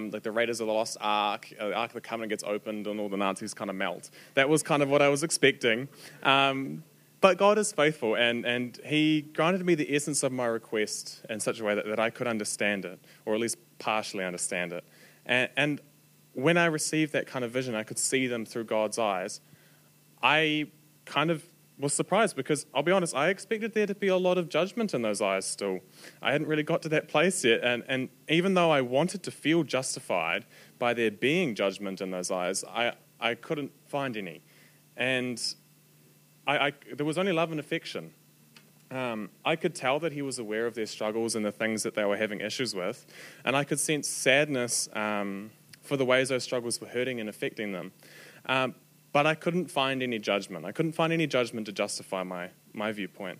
Um, like the Raiders of the Lost Ark, uh, the Ark of the Covenant gets opened and all the Nazis kind of melt. That was kind of what I was expecting. Um, but God is faithful, and, and He granted me the essence of my request in such a way that, that I could understand it, or at least partially understand it. And, and when I received that kind of vision, I could see them through God's eyes. I kind of was surprised because I'll be honest, I expected there to be a lot of judgment in those eyes still. I hadn't really got to that place yet. And, and even though I wanted to feel justified by there being judgment in those eyes, I, I couldn't find any. And I, I there was only love and affection. Um, I could tell that he was aware of their struggles and the things that they were having issues with. And I could sense sadness um, for the ways those struggles were hurting and affecting them. Um, but I couldn't find any judgment. I couldn't find any judgment to justify my, my viewpoint.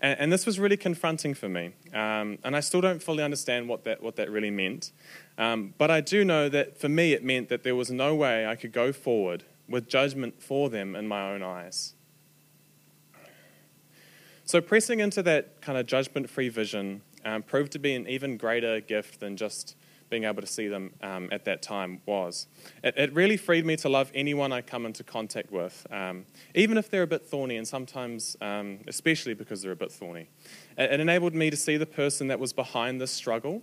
And, and this was really confronting for me. Um, and I still don't fully understand what that, what that really meant. Um, but I do know that for me, it meant that there was no way I could go forward with judgment for them in my own eyes. So, pressing into that kind of judgment free vision um, proved to be an even greater gift than just being able to see them um, at that time was. It, it, really freed me to love anyone I come into contact with, um, even if they're a bit thorny, and sometimes, um, especially because they're a bit thorny. It, it, enabled me to see the person that was behind this struggle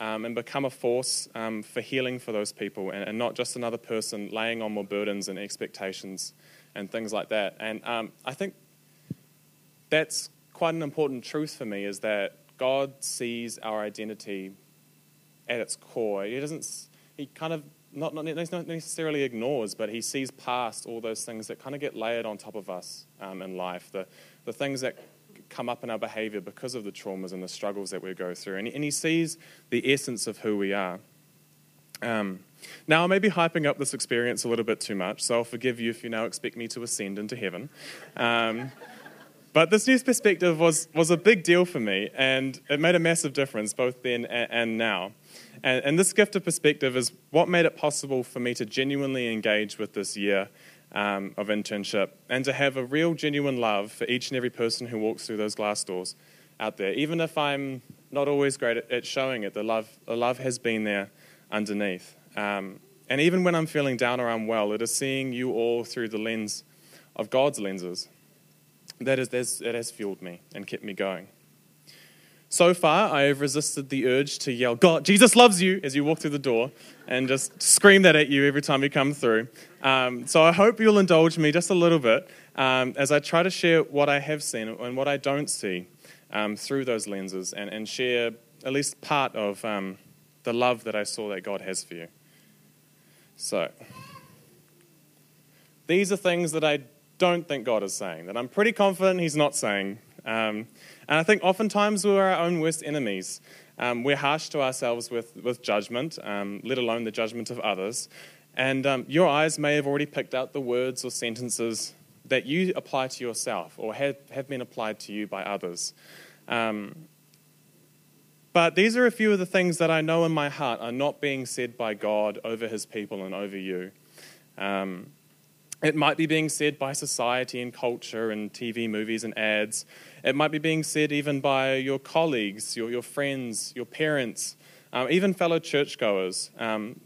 um, and become a force um, for healing for those people, and, and, not just another person laying on more burdens and expectations and things like that. And um, I think that's quite an important truth for me is that God sees our identity at its core. He doesn't, he kind of not, not, necessarily ignores, but he sees past all those things that kind of get layered on top of us um, in life, the, the things that come up in our behavior because of the traumas and the struggles that we go through. And, and he sees the essence of who we are. Um, now, I may be hyping up this experience a little bit too much, so I'll forgive you if you now expect me to ascend into heaven. Um, but this new perspective was, was a big deal for me, and it made a massive difference both then and, and now. And, and, this gift of perspective is what made it possible for me to genuinely engage with this year um, of internship and to have a real, genuine love for each and every person who walks through those glass doors out there. Even if I'm not always great at, at showing it, the love, the love has been there underneath. Um, and even when I'm feeling down or unwell, it is seeing you all through the lens of God's lenses that is, it has fueled me and kept me going. So far, I have resisted the urge to yell, God, Jesus loves you, as you walk through the door, and just scream that at you every time you come through. Um, so I hope you'll indulge me just a little bit um, as I try to share what I have seen and what I don't see um, through those lenses and, and, share at least part of um, the love that I saw that God has for you. So, these are things that I don't think God is saying, that I'm pretty confident He's not saying. Um, and I think oftentimes we're our own worst enemies. Um, we're harsh to ourselves with, with judgment, um, let alone the judgment of others. And um, your eyes may have already picked out the words or sentences that you apply to yourself or have, have been applied to you by others. Um, but these are a few of the things that I know in my heart are not being said by God over his people and over you. Um, it might be being said by society and culture and TV, movies, and ads. It might be being said even by your colleagues, your, your friends, your parents, um, even fellow churchgoers. Um,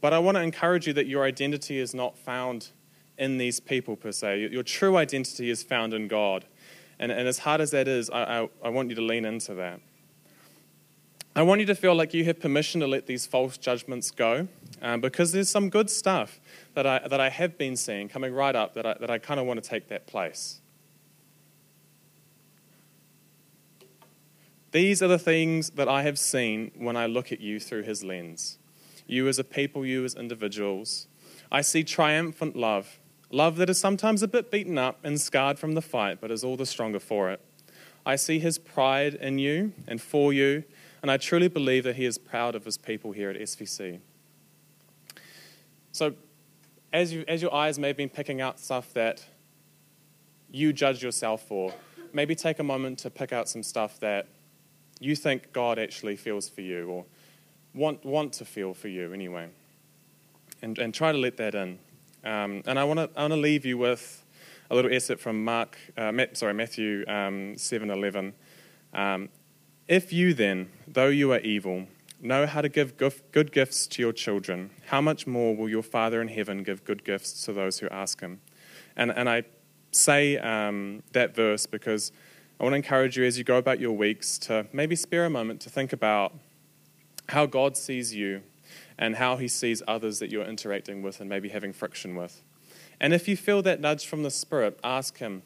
but I want to encourage you that your identity is not found in these people per se. Your, your true identity is found in God. And, and as hard as that is, I, I, I want you to lean into that. I want you to feel like you have permission to let these false judgments go um, because there's some good stuff that I, that I have been seeing coming right up that I, that I kind of want to take that place. These are the things that I have seen when I look at you through his lens. You as a people, you as individuals. I see triumphant love, love that is sometimes a bit beaten up and scarred from the fight, but is all the stronger for it. I see his pride in you and for you, and I truly believe that he is proud of his people here at SVC. So, as, you, as your eyes may have been picking out stuff that you judge yourself for, maybe take a moment to pick out some stuff that you think God actually feels for you or want, want to feel for you anyway. And, and try to let that in. Um, and I want to I wanna leave you with a little excerpt from Mark, uh, sorry, Matthew um, 7.11. Um, if you then, though you are evil, know how to give good gifts to your children, how much more will your Father in heaven give good gifts to those who ask him? And, and I say um, that verse because I want to encourage you as you go about your weeks to maybe spare a moment to think about how God sees you and how he sees others that you're interacting with and maybe having friction with. And if you feel that nudge from the Spirit, ask him,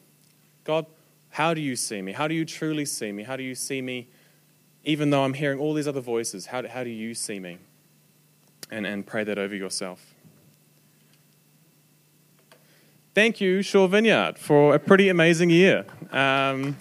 God, how do you see me? How do you truly see me? How do you see me even though I'm hearing all these other voices? How how do you see me? And, and pray that over yourself. Thank you, Shore Vineyard, for a pretty amazing year. Um,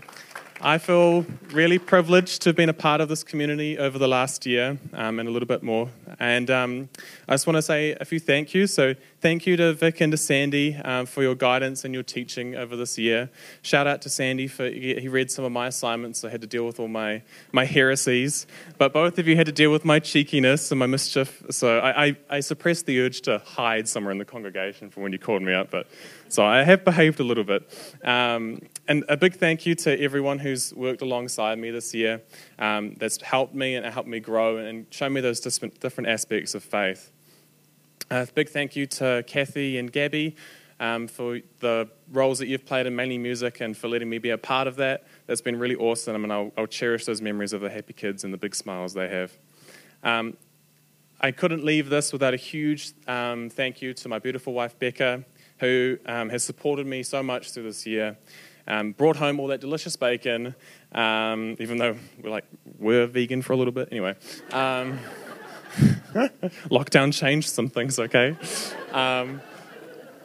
I feel really privileged to have been a part of this community over the last year um, and a little bit more. And um, I just want to say a few thank yous. So, thank you to Vic and to Sandy um, for your guidance and your teaching over this year. Shout out to Sandy for he read some of my assignments. So I had to deal with all my, my heresies. But both of you had to deal with my cheekiness and my mischief. So, I, I, I suppressed the urge to hide somewhere in the congregation from when you called me up. But so I have behaved a little bit. Um, and a big thank you to everyone who's worked alongside me this year um, that's helped me and helped me grow and show me those different aspects of faith. A big thank you to Kathy and Gabby um, for the roles that you've played in mainly music and for letting me be a part of that. That's been really awesome, and I'll, I'll cherish those memories of the happy kids and the big smiles they have. Um, I couldn't leave this without a huge um, thank you to my beautiful wife, Becca, who um, has supported me so much through this year. Um, brought home all that delicious bacon, um, even though we're like we're vegan for a little bit. Anyway, um, lockdown changed some things. Okay, um,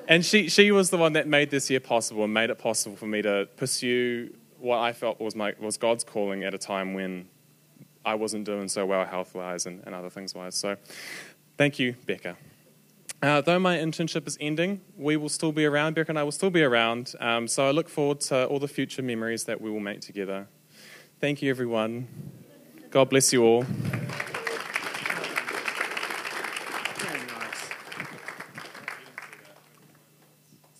and she she was the one that made this year possible and made it possible for me to pursue what I felt was my was God's calling at a time when I wasn't doing so well health wise and, and other things wise. So, thank you, Becca. Uh, though my internship is ending, we will still be around. Becca and I will still be around. Um, so I look forward to all the future memories that we will make together. Thank you, everyone. God bless you all.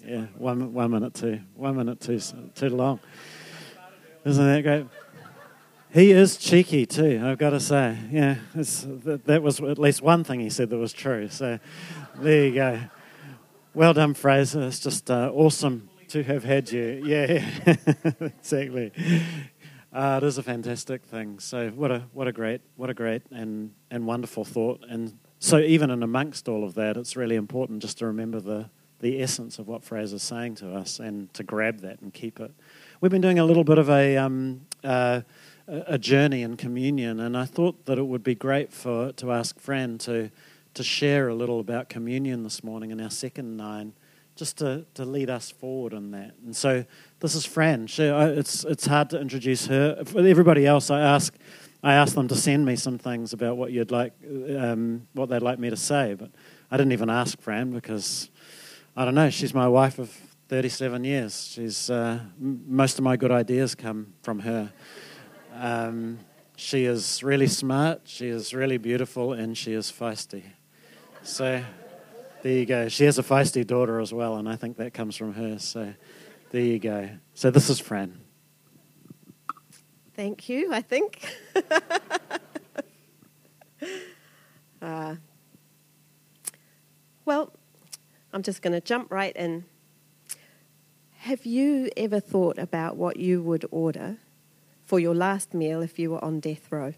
Yeah, one, one minute too. One minute too, too long. Isn't that great? He is cheeky too, I've got to say. Yeah, that, was at least one thing he said that was true. So there you go. Well done, Fraser. It's just uh, awesome to have had you. Yeah, exactly. Uh, it is a fantastic thing. So what a what a great what a great and and wonderful thought. And so even in amongst all of that, it's really important just to remember the the essence of what Fraser's saying to us and to grab that and keep it. We've been doing a little bit of a um, uh, a journey in communion, and I thought that it would be great for to ask Fran to to share a little about communion this morning in our second nine, just to, to lead us forward in that. And so this is Fran. She, it's, it's hard to introduce her. For everybody else, I ask, I ask them to send me some things about what you'd like, um, what they'd like me to say. But I didn't even ask Fran because I don't know. She's my wife of 37 years. She's uh, most of my good ideas come from her. Um, she is really smart. She is really beautiful, and she is feisty. So there you go. She has a feisty daughter as well, and I think that comes from her. So there you go. So this is Fran. Thank you, I think. uh, well, I'm just going to jump right in. Have you ever thought about what you would order for your last meal if you were on death row?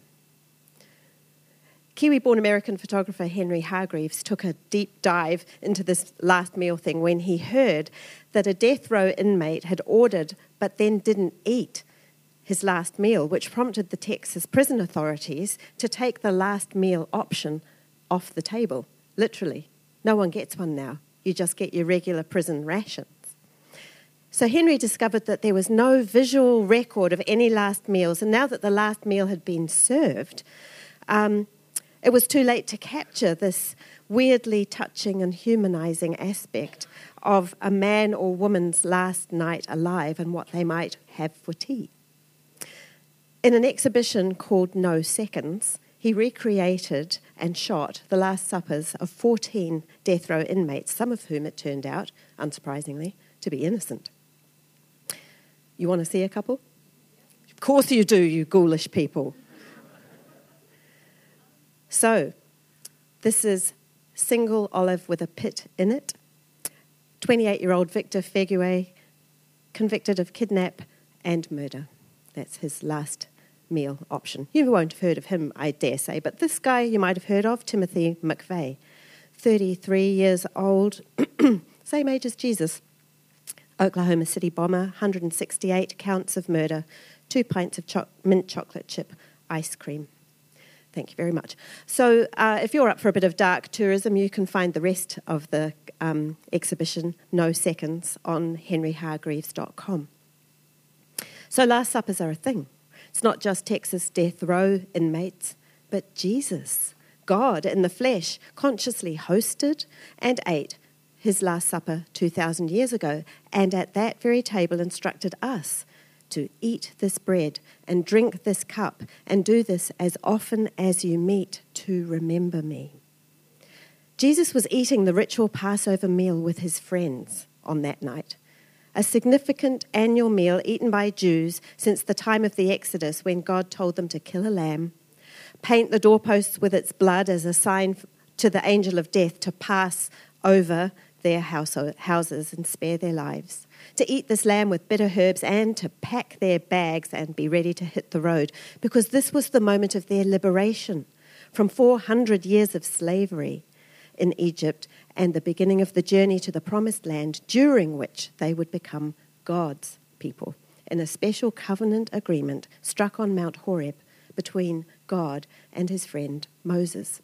Kiwi born American photographer Henry Hargreaves took a deep dive into this last meal thing when he heard that a death row inmate had ordered but then didn't eat his last meal, which prompted the Texas prison authorities to take the last meal option off the table. Literally. No one gets one now. You just get your regular prison rations. So Henry discovered that there was no visual record of any last meals, and now that the last meal had been served, um, it was too late to capture this weirdly touching and humanizing aspect of a man or woman's last night alive and what they might have for tea. In an exhibition called No Seconds, he recreated and shot the Last Suppers of 14 death row inmates, some of whom it turned out, unsurprisingly, to be innocent. You want to see a couple? Of course you do, you ghoulish people. So, this is single olive with a pit in it. 28 year old Victor Feguer, convicted of kidnap and murder. That's his last meal option. You won't have heard of him, I dare say, but this guy you might have heard of, Timothy McVeigh, 33 years old, same age as Jesus. Oklahoma City bomber, 168 counts of murder, two pints of cho- mint chocolate chip ice cream. Thank you very much. So, uh, if you're up for a bit of dark tourism, you can find the rest of the um, exhibition, No Seconds, on henryhargreaves.com. So, Last Suppers are a thing. It's not just Texas death row inmates, but Jesus, God in the flesh, consciously hosted and ate his Last Supper 2,000 years ago, and at that very table instructed us to eat this bread and drink this cup and do this as often as you meet to remember me. Jesus was eating the ritual Passover meal with his friends on that night, a significant annual meal eaten by Jews since the time of the Exodus when God told them to kill a lamb, paint the doorposts with its blood as a sign to the angel of death to pass over their houses and spare their lives, to eat this lamb with bitter herbs, and to pack their bags and be ready to hit the road, because this was the moment of their liberation from 400 years of slavery in Egypt and the beginning of the journey to the promised land, during which they would become God's people in a special covenant agreement struck on Mount Horeb between God and his friend Moses.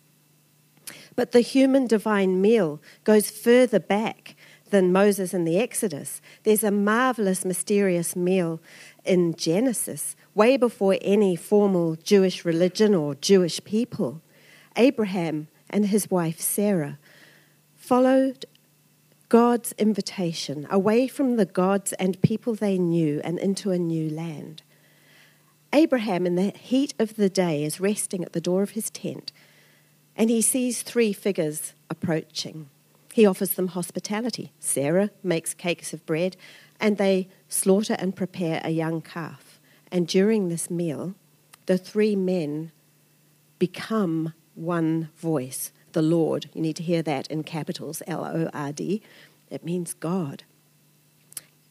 But the human divine meal goes further back than Moses and the Exodus. There's a marvelous, mysterious meal in Genesis, way before any formal Jewish religion or Jewish people. Abraham and his wife Sarah followed God's invitation away from the gods and people they knew and into a new land. Abraham, in the heat of the day, is resting at the door of his tent and he sees three figures approaching. He offers them hospitality. Sarah makes cakes of bread, and they slaughter and prepare a young calf. And during this meal, the three men become one voice the Lord. You need to hear that in capitals L O R D. It means God.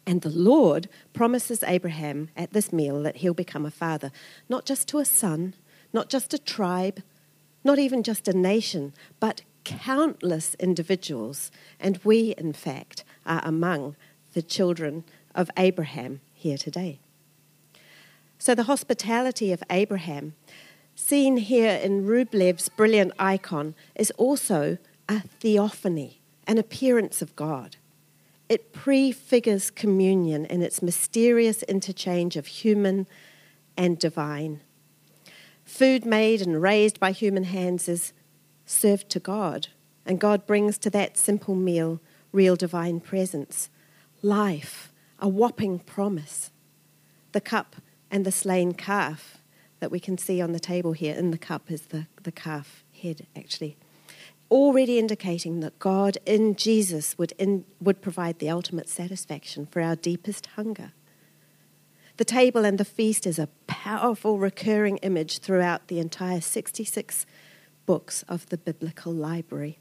And the Lord promises Abraham at this meal that he'll become a father, not just to a son, not just a tribe, not even just a nation, but countless individuals. And we, in fact, are among the children of Abraham here today. So, the hospitality of Abraham, seen here in Rublev's brilliant icon, is also a theophany, an appearance of God. It prefigures communion in its mysterious interchange of human and divine. Food made and raised by human hands is served to God, and God brings to that simple meal real divine presence, life, a whopping promise. The cup and the slain calf that we can see on the table here in the cup is the, the calf head, actually. Already indicating that God in Jesus would, in, would provide the ultimate satisfaction for our deepest hunger. The table and the feast is a powerful recurring image throughout the entire 66 books of the biblical library.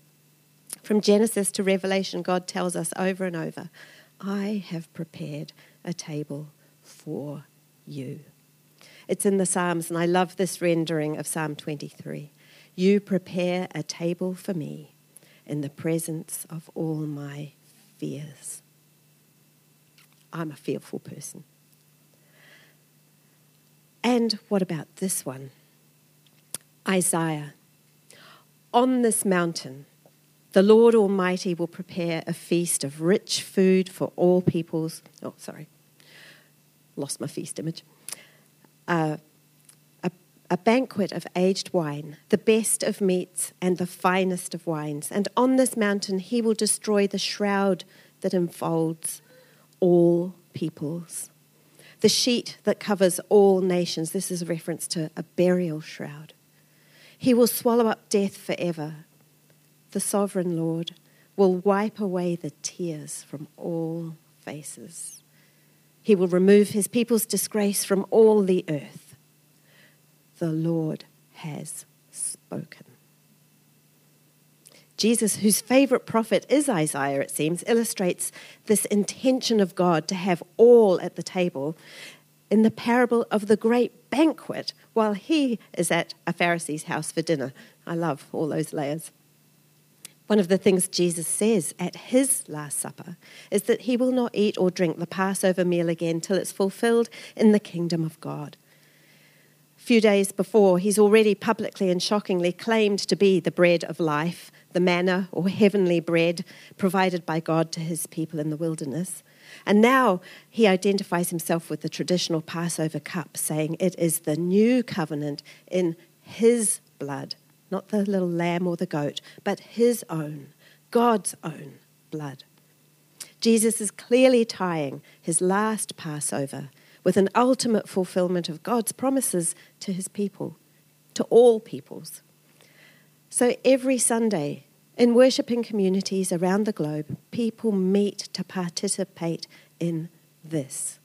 From Genesis to Revelation, God tells us over and over, I have prepared a table for you. It's in the Psalms, and I love this rendering of Psalm 23. You prepare a table for me in the presence of all my fears. I'm a fearful person. And what about this one? Isaiah. On this mountain, The Lord Almighty will prepare a feast of rich food for all peoples. Oh, sorry. Lost my feast image. Uh, a, a banquet of aged wine, the best of meats and the finest of wines. And on this mountain he will destroy the shroud that enfolds all peoples. The sheet that covers all nations. This is a reference to a burial shroud. He will swallow up death forever the sovereign Lord, will wipe away the tears from all faces. He will remove his people's disgrace from all the earth. The Lord has spoken. Jesus, whose favorite prophet is Isaiah, it seems, illustrates this intention of God to have all at the table in the parable of the great banquet while he is at a Pharisee's house for dinner. I love all those layers. One of the things Jesus says at his Last Supper is that he will not eat or drink the Passover meal again till it's fulfilled in the kingdom of God. Few days before, he's already publicly and shockingly claimed to be the bread of life, the manna or heavenly bread provided by God to his people in the wilderness. And now he identifies himself with the traditional Passover cup, saying it is the new covenant in his blood not the little lamb or the goat, but his own, God's own blood. Jesus is clearly tying his last Passover with an ultimate fulfillment of God's promises to his people, to all peoples. So every Sunday, in worshipping communities around the globe, people meet to participate in this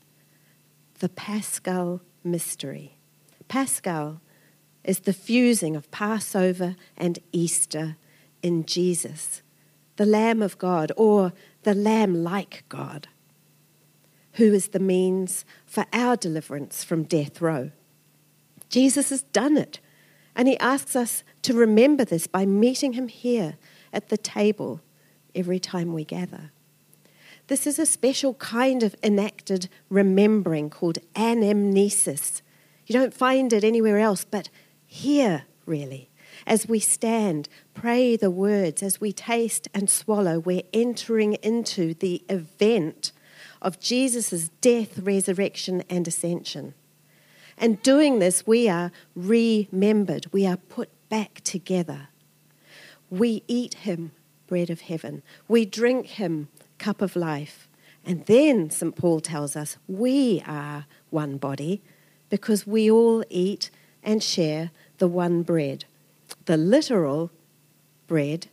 the Paschal mystery. Paschal is the fusing of Passover and Easter in Jesus, the Lamb of God, or the Lamb like God, who is the means for our deliverance from death row. Jesus has done it, and he asks us to remember this by meeting him here at the table every time we gather. This is a special kind of enacted remembering called anamnesis. You don't find it anywhere else, but here, really. As we stand, pray the words, as we taste and swallow, we're entering into the event of Jesus' death, resurrection, and ascension. And doing this, we are remembered, we are put back together. We eat Him, bread of heaven, we drink Him, cup of life. And then, St. Paul tells us, we are one body because we all eat and share the one bread, the literal bread,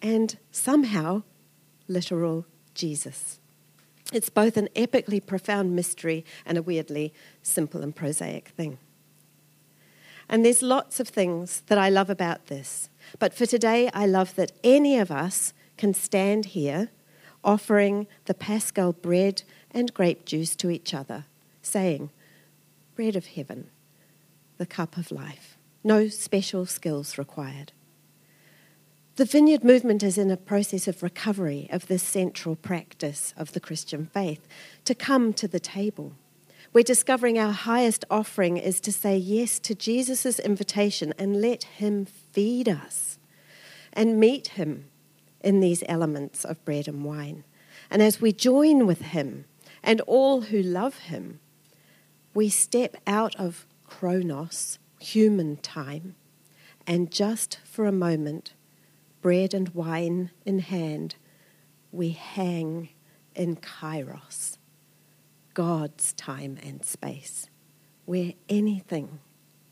and somehow literal Jesus. It's both an epically profound mystery and a weirdly simple and prosaic thing. And there's lots of things that I love about this. But for today, I love that any of us can stand here offering the Paschal bread and grape juice to each other, saying, Bread of heaven, the cup of life no special skills required. The vineyard movement is in a process of recovery of this central practice of the Christian faith to come to the table. We're discovering our highest offering is to say yes to Jesus' invitation and let Him feed us and meet Him in these elements of bread and wine. And as we join with Him and all who love Him, we step out of chronos human time, and just for a moment, bread and wine in hand, we hang in kairos, God's time and space, where anything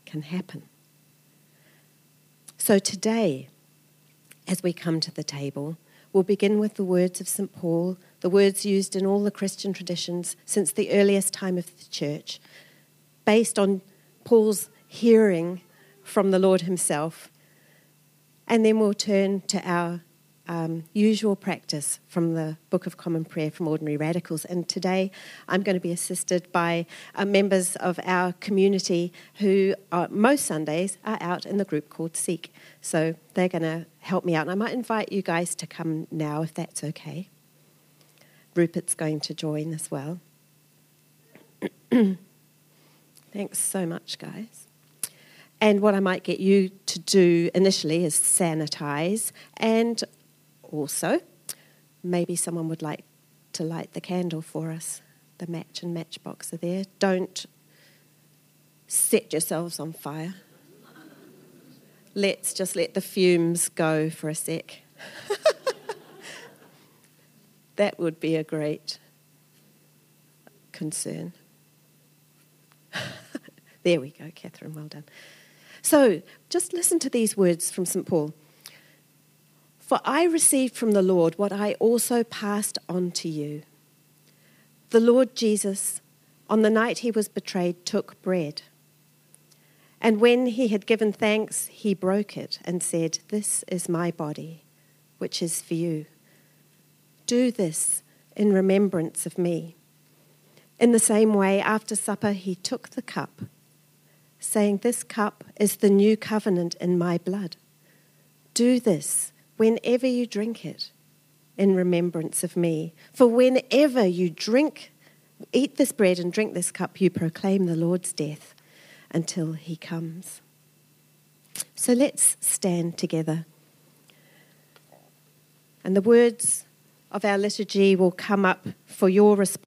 can happen. So today, as we come to the table, we'll begin with the words of St. Paul, the words used in all the Christian traditions since the earliest time of the church, based on Paul's hearing from the Lord Himself. And then we'll turn to our um, usual practice from the Book of Common Prayer from Ordinary Radicals. And today I'm going to be assisted by uh, members of our community who, are, most Sundays, are out in the group called Seek. So they're going to help me out. And I might invite you guys to come now if that's okay. Rupert's going to join as well. Thanks so much, guys. And what I might get you to do initially is sanitize and also, maybe someone would like to light the candle for us. The match and matchbox are there. Don't set yourselves on fire. Let's just let the fumes go for a sec. that would be a great concern. there we go, Catherine, well done. So just listen to these words from St. Paul. For I received from the Lord what I also passed on to you. The Lord Jesus, on the night he was betrayed, took bread. And when he had given thanks, he broke it and said, This is my body, which is for you. Do this in remembrance of me. In the same way, after supper, he took the cup, saying, This cup is the new covenant in my blood. Do this whenever you drink it in remembrance of me. For whenever you drink, eat this bread and drink this cup, you proclaim the Lord's death until he comes. So let's stand together. And the words of our liturgy will come up for your response.